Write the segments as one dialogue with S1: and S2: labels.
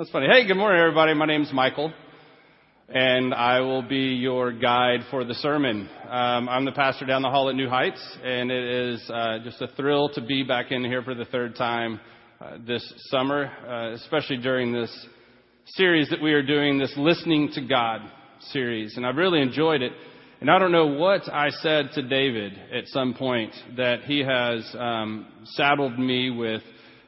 S1: That's funny. Hey, good morning, everybody. My name's Michael, and I will be your guide for the sermon. Um, I'm the pastor down the hall at New Heights, and it is uh, just a thrill to be back in here for the third time uh, this summer, uh, especially during this series that we are doing, this Listening to God series. And I've really enjoyed it. And I don't know what I said to David at some point that he has um, saddled me with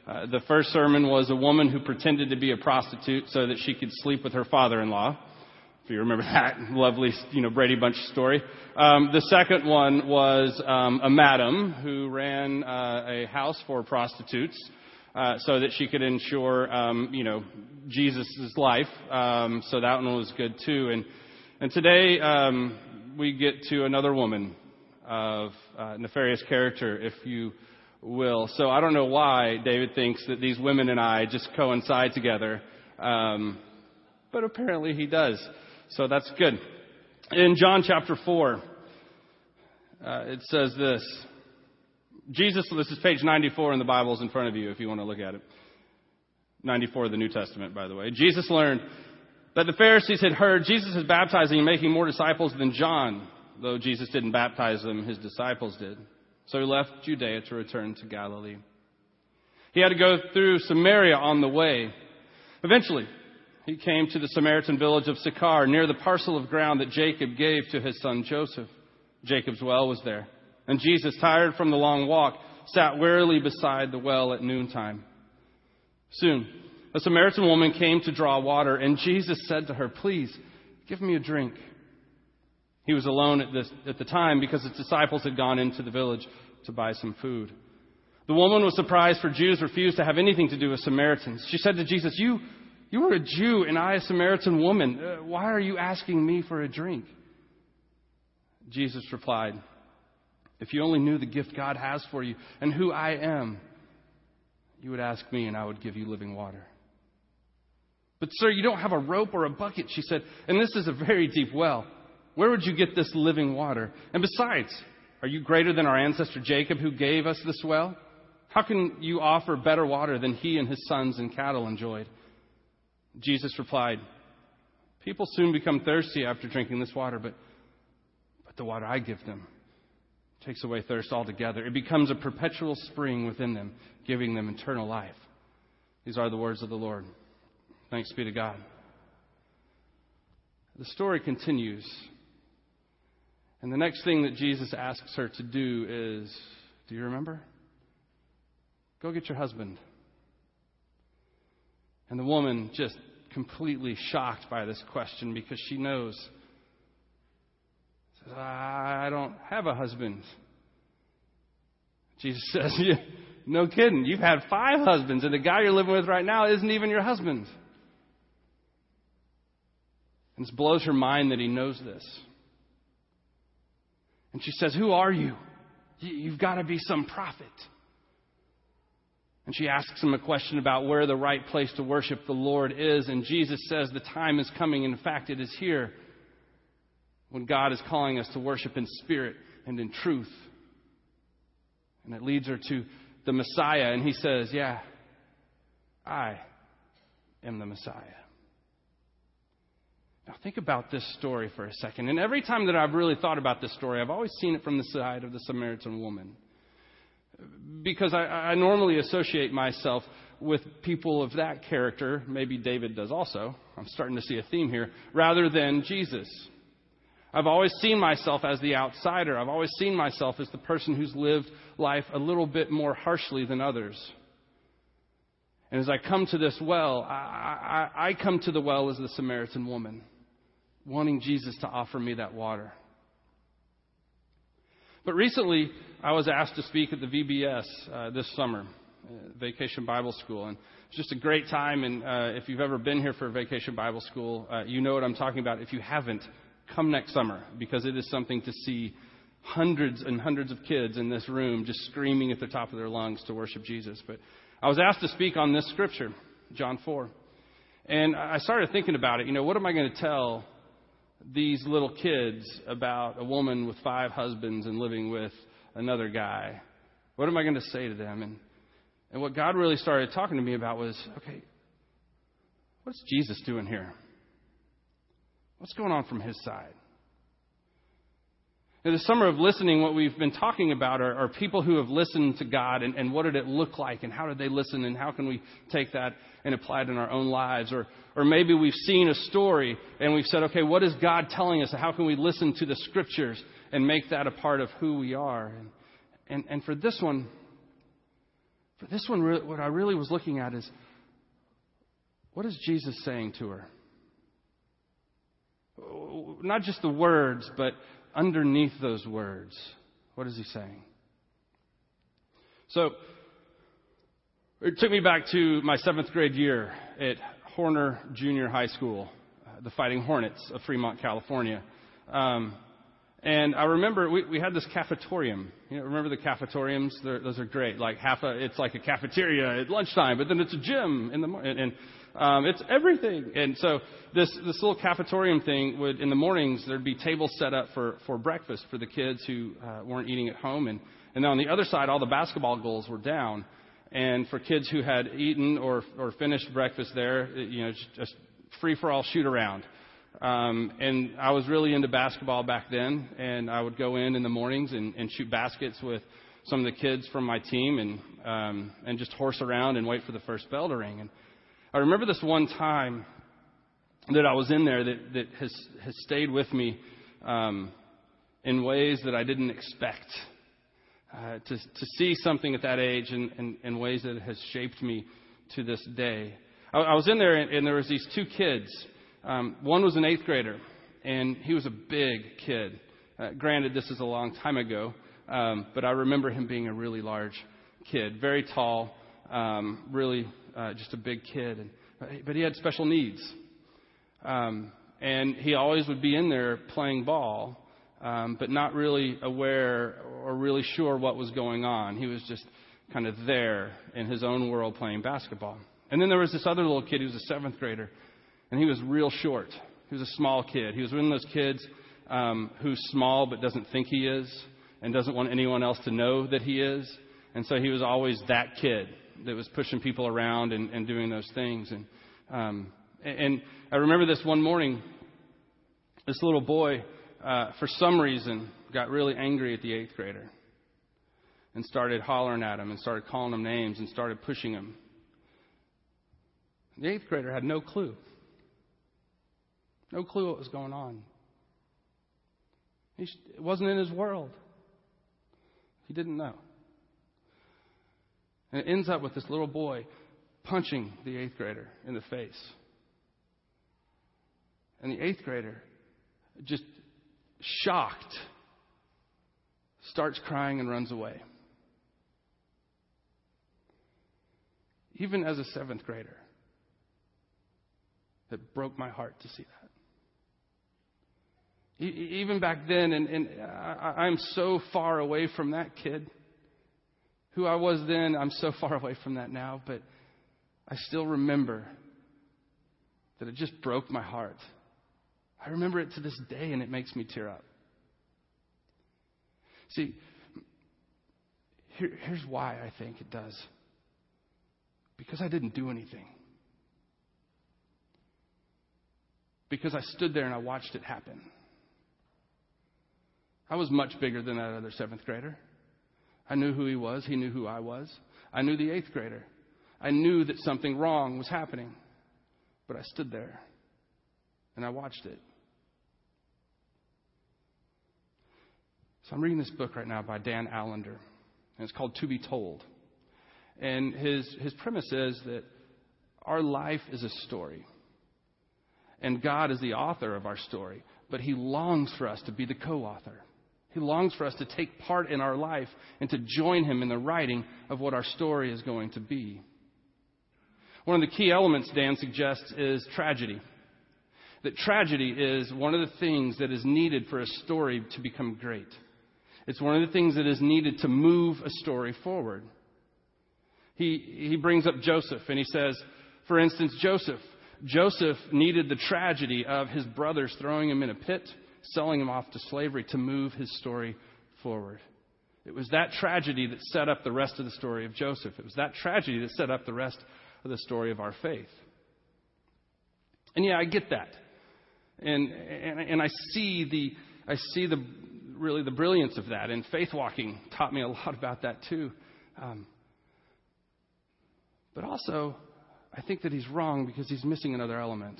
S1: uh, the first sermon was a woman who pretended to be a prostitute so that she could sleep with her father-in-law. If you remember that lovely, you know, Brady Bunch story. Um, the second one was um, a madam who ran uh, a house for prostitutes uh, so that she could ensure, um, you know, Jesus' life. Um, so that one was good too. And and today um, we get to another woman of uh, nefarious character, if you will. So I don't know why David thinks that these women and I just coincide together, um, but apparently he does. So that's good. In John chapter 4, uh, it says this. Jesus, this is page 94 in the Bibles in front of you if you want to look at it. 94 of the New Testament, by the way. Jesus learned that the Pharisees had heard Jesus is baptizing and making more disciples than John, though Jesus didn't baptize them, his disciples did. So he left Judea to return to Galilee. He had to go through Samaria on the way. Eventually, he came to the Samaritan village of Sychar, near the parcel of ground that Jacob gave to his son Joseph. Jacob's well was there. And Jesus, tired from the long walk, sat wearily beside the well at noontime. Soon, a Samaritan woman came to draw water, and Jesus said to her, Please, give me a drink. He was alone at, this, at the time because his disciples had gone into the village to buy some food. The woman was surprised, for Jews refused to have anything to do with Samaritans. She said to Jesus, You, you are a Jew, and I a Samaritan woman. Uh, why are you asking me for a drink? Jesus replied, If you only knew the gift God has for you and who I am, you would ask me, and I would give you living water. But, sir, you don't have a rope or a bucket, she said, and this is a very deep well. Where would you get this living water? And besides, are you greater than our ancestor Jacob who gave us this well? How can you offer better water than he and his sons and cattle enjoyed? Jesus replied, People soon become thirsty after drinking this water, but, but the water I give them takes away thirst altogether. It becomes a perpetual spring within them, giving them eternal life. These are the words of the Lord. Thanks be to God. The story continues and the next thing that Jesus asks her to do is do you remember? Go get your husband. And the woman, just completely shocked by this question because she knows, says, I don't have a husband. Jesus says, No kidding. You've had five husbands, and the guy you're living with right now isn't even your husband. And it blows her mind that he knows this. And she says, Who are you? You've got to be some prophet. And she asks him a question about where the right place to worship the Lord is. And Jesus says, The time is coming. In fact, it is here when God is calling us to worship in spirit and in truth. And it leads her to the Messiah. And he says, Yeah, I am the Messiah. Now, think about this story for a second. And every time that I've really thought about this story, I've always seen it from the side of the Samaritan woman. Because I, I normally associate myself with people of that character, maybe David does also. I'm starting to see a theme here, rather than Jesus. I've always seen myself as the outsider. I've always seen myself as the person who's lived life a little bit more harshly than others. And as I come to this well, I, I, I come to the well as the Samaritan woman wanting Jesus to offer me that water. But recently, I was asked to speak at the VBS uh, this summer, uh, Vacation Bible School, and it's just a great time. And uh, if you've ever been here for Vacation Bible School, uh, you know what I'm talking about. If you haven't, come next summer because it is something to see hundreds and hundreds of kids in this room just screaming at the top of their lungs to worship Jesus. But I was asked to speak on this scripture, John 4. And I started thinking about it. You know, what am I going to tell these little kids about a woman with five husbands and living with another guy? What am I going to say to them? And, and what God really started talking to me about was okay, what's Jesus doing here? What's going on from his side? In the summer of listening, what we've been talking about are, are people who have listened to God and, and, what did it look like and how did they listen and how can we take that and apply it in our own lives. Or, or maybe we've seen a story and we've said, okay, what is God telling us? How can we listen to the scriptures and make that a part of who we are? And, and, and for this one, for this one, what I really was looking at is what is Jesus saying to her? Not just the words, but underneath those words, what is he saying? So, it took me back to my seventh grade year at Horner Junior High School, the Fighting Hornets of Fremont, California. Um, and I remember we, we had this cafetorium. You know, remember the cafetoriums? They're, those are great. Like half a, it's like a cafeteria at lunchtime, but then it's a gym in the morning. And, um, it's everything. And so this, this little cafetorium thing would, in the mornings, there'd be tables set up for, for breakfast for the kids who uh, weren't eating at home. And, and then on the other side, all the basketball goals were down. And for kids who had eaten or, or finished breakfast there, you know, just, just free for all shoot around. Um, and I was really into basketball back then, and I would go in in the mornings and, and shoot baskets with some of the kids from my team, and um, and just horse around and wait for the first bell to ring. And I remember this one time that I was in there that, that has, has stayed with me um, in ways that I didn't expect. Uh, to, to see something at that age in, in, in, ways that has shaped me to this day. I, I was in there and, and, there was these two kids. Um, one was an eighth grader, and he was a big kid. Uh, granted, this is a long time ago, um, but I remember him being a really large kid, very tall, um, really uh, just a big kid, and, but he had special needs. Um, and he always would be in there playing ball, um, but not really aware or really sure what was going on. He was just kind of there in his own world playing basketball. And then there was this other little kid who was a seventh grader, and he was real short. He was a small kid. He was one of those kids um, who's small but doesn't think he is and doesn't want anyone else to know that he is. And so he was always that kid that was pushing people around and, and doing those things. And, um, and I remember this one morning, this little boy, uh, for some reason, got really angry at the eighth grader and started hollering at him and started calling him names and started pushing him. The eighth grader had no clue. No clue what was going on. He, it wasn't in his world. He didn't know. And it ends up with this little boy punching the eighth grader in the face. And the eighth grader, just shocked, starts crying and runs away. Even as a seventh grader, it broke my heart to see that. Even back then, and, and I, I'm so far away from that kid who I was then, I'm so far away from that now, but I still remember that it just broke my heart. I remember it to this day, and it makes me tear up. See, here, here's why I think it does because I didn't do anything. Because I stood there and I watched it happen. I was much bigger than that other seventh grader. I knew who he was. He knew who I was. I knew the eighth grader. I knew that something wrong was happening. But I stood there and I watched it. So I'm reading this book right now by Dan Allender, and it's called To Be Told. And his, his premise is that our life is a story. And God is the author of our story, but He longs for us to be the co author. He longs for us to take part in our life and to join Him in the writing of what our story is going to be. One of the key elements Dan suggests is tragedy. That tragedy is one of the things that is needed for a story to become great. It's one of the things that is needed to move a story forward. He, he brings up Joseph and he says, for instance, Joseph. Joseph needed the tragedy of his brothers throwing him in a pit selling him off to slavery to move his story forward. It was that tragedy that set up the rest of the story of Joseph. It was that tragedy that set up the rest of the story of our faith. And yeah, I get that. And, and, and I see the, I see the, really the brilliance of that. And faith walking taught me a lot about that too. Um, but also, I think that he's wrong because he's missing another element.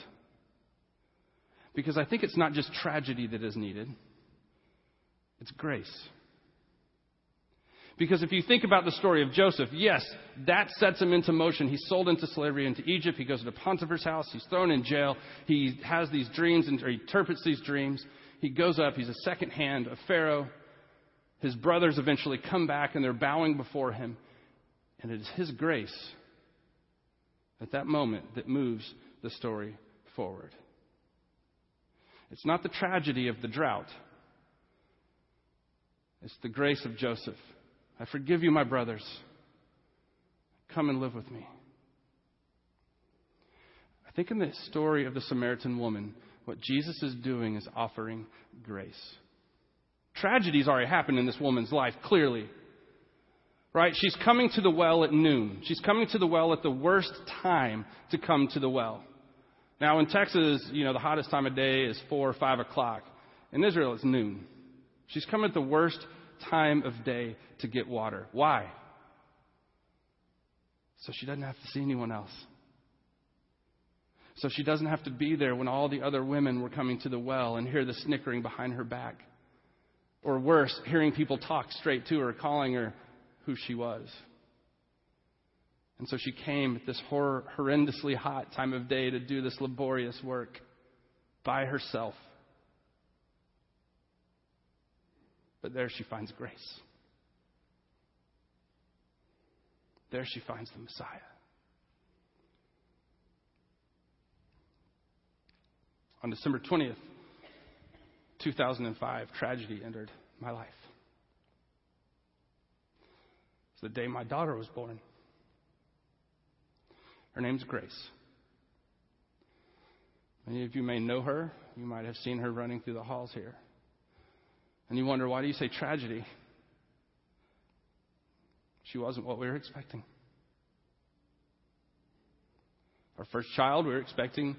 S1: Because I think it's not just tragedy that is needed, it's grace. Because if you think about the story of Joseph, yes, that sets him into motion. He's sold into slavery into Egypt. He goes to Potiphar's house. He's thrown in jail. He has these dreams and or he interprets these dreams. He goes up. He's a second hand of Pharaoh. His brothers eventually come back and they're bowing before him. And it is his grace at that moment that moves the story forward. It's not the tragedy of the drought. It's the grace of Joseph I forgive you, my brothers. Come and live with me. I think in the story of the Samaritan woman, what Jesus is doing is offering grace. Tragedies already happened in this woman's life, clearly. Right? She's coming to the well at noon. She's coming to the well at the worst time to come to the well. Now, in Texas, you know, the hottest time of day is 4 or 5 o'clock. In Israel, it's noon. She's coming at the worst time of day to get water. Why? So she doesn't have to see anyone else. So she doesn't have to be there when all the other women were coming to the well and hear the snickering behind her back. Or worse, hearing people talk straight to her, calling her who she was. And so she came at this hor- horrendously hot time of day to do this laborious work by herself. But there she finds grace. There she finds the Messiah. On December 20th, 2005, tragedy entered my life. It's the day my daughter was born. Her name's Grace. Many of you may know her. You might have seen her running through the halls here. And you wonder, why do you say tragedy? She wasn't what we were expecting. Our first child, we were expecting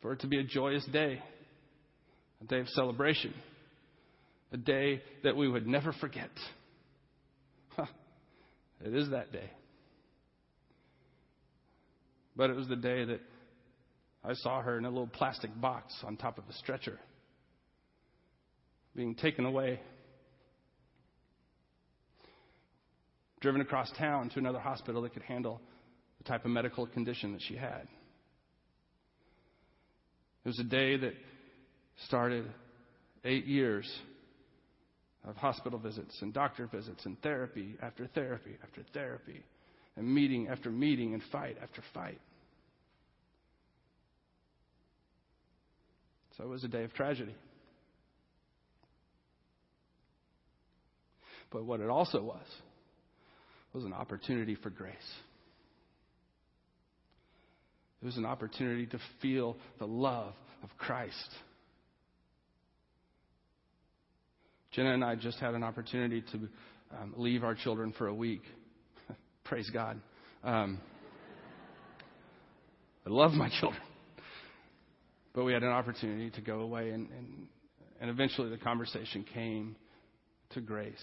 S1: for it to be a joyous day, a day of celebration, a day that we would never forget. Huh. It is that day. But it was the day that I saw her in a little plastic box on top of a stretcher being taken away, driven across town to another hospital that could handle the type of medical condition that she had. It was a day that started eight years of hospital visits and doctor visits and therapy after therapy after therapy and meeting after meeting and fight after fight. So it was a day of tragedy. But what it also was, was an opportunity for grace. It was an opportunity to feel the love of Christ. Jenna and I just had an opportunity to um, leave our children for a week. Praise God. Um, I love my children. But we had an opportunity to go away, and, and, and eventually the conversation came to grace.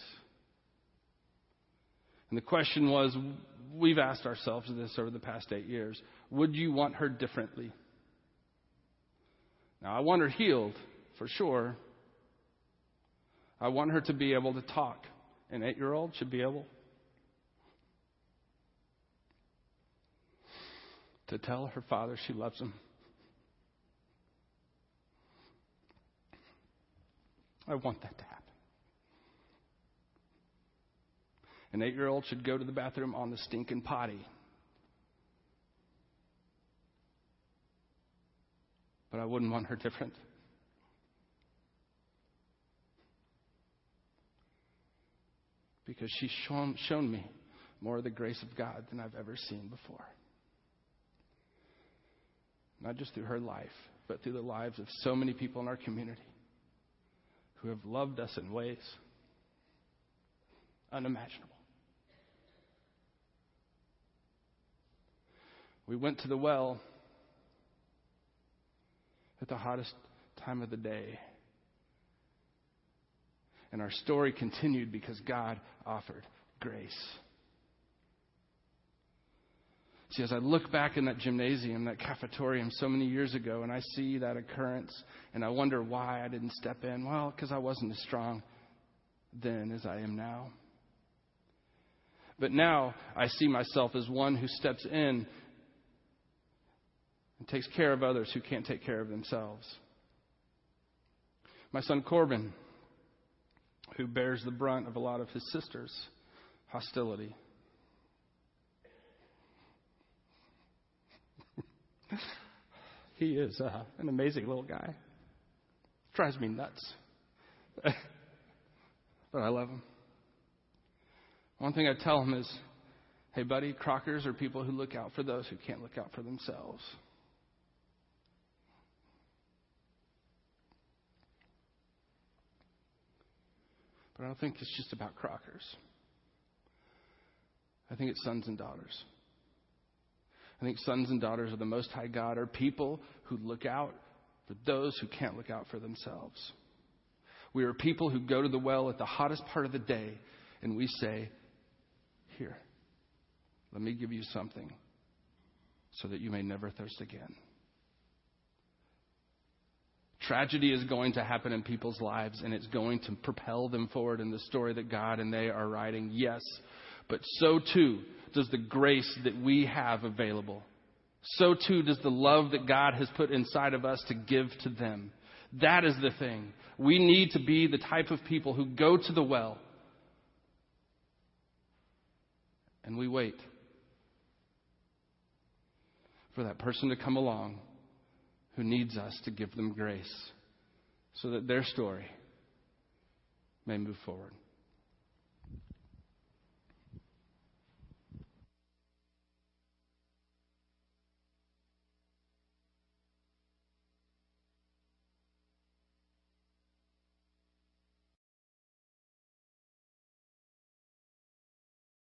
S1: And the question was we've asked ourselves this over the past eight years would you want her differently? Now, I want her healed, for sure. I want her to be able to talk. An eight year old should be able to tell her father she loves him. I want that to happen. An eight year old should go to the bathroom on the stinking potty. But I wouldn't want her different. Because she's shown, shown me more of the grace of God than I've ever seen before. Not just through her life, but through the lives of so many people in our community who have loved us in ways unimaginable. We went to the well at
S2: the hottest time of the day. And our story continued because God offered grace. See, as I look back in that gymnasium, that cafetorium so many years ago, and I see that occurrence, and I wonder why I didn't step in. Well, because I wasn't as strong then as I am now. But now I see myself as one who steps in and takes care of others who can't take care of themselves. My son Corbin, who bears the brunt of a lot of his sister's hostility. He is uh, an amazing little guy. Drives me nuts. but I love him. One thing I tell him is hey, buddy, Crockers are people who look out for those who can't look out for themselves. But I don't think it's just about Crockers. I think it's sons and daughters. I think sons and daughters of the Most High God are people who look out for those who can't look out for themselves. We are people who go to the well at the hottest part of the day and we say, Here, let me give you something so that you may never thirst again. Tragedy is going to happen in people's lives and it's going to propel them forward in the story that God and they are writing, yes. But so too does the grace that we have available. So too does the love that God has put inside of us to give to them. That is the thing. We need to be the type of people who go to the well and we wait for that person to come along who needs us to give them grace so that their story may move forward.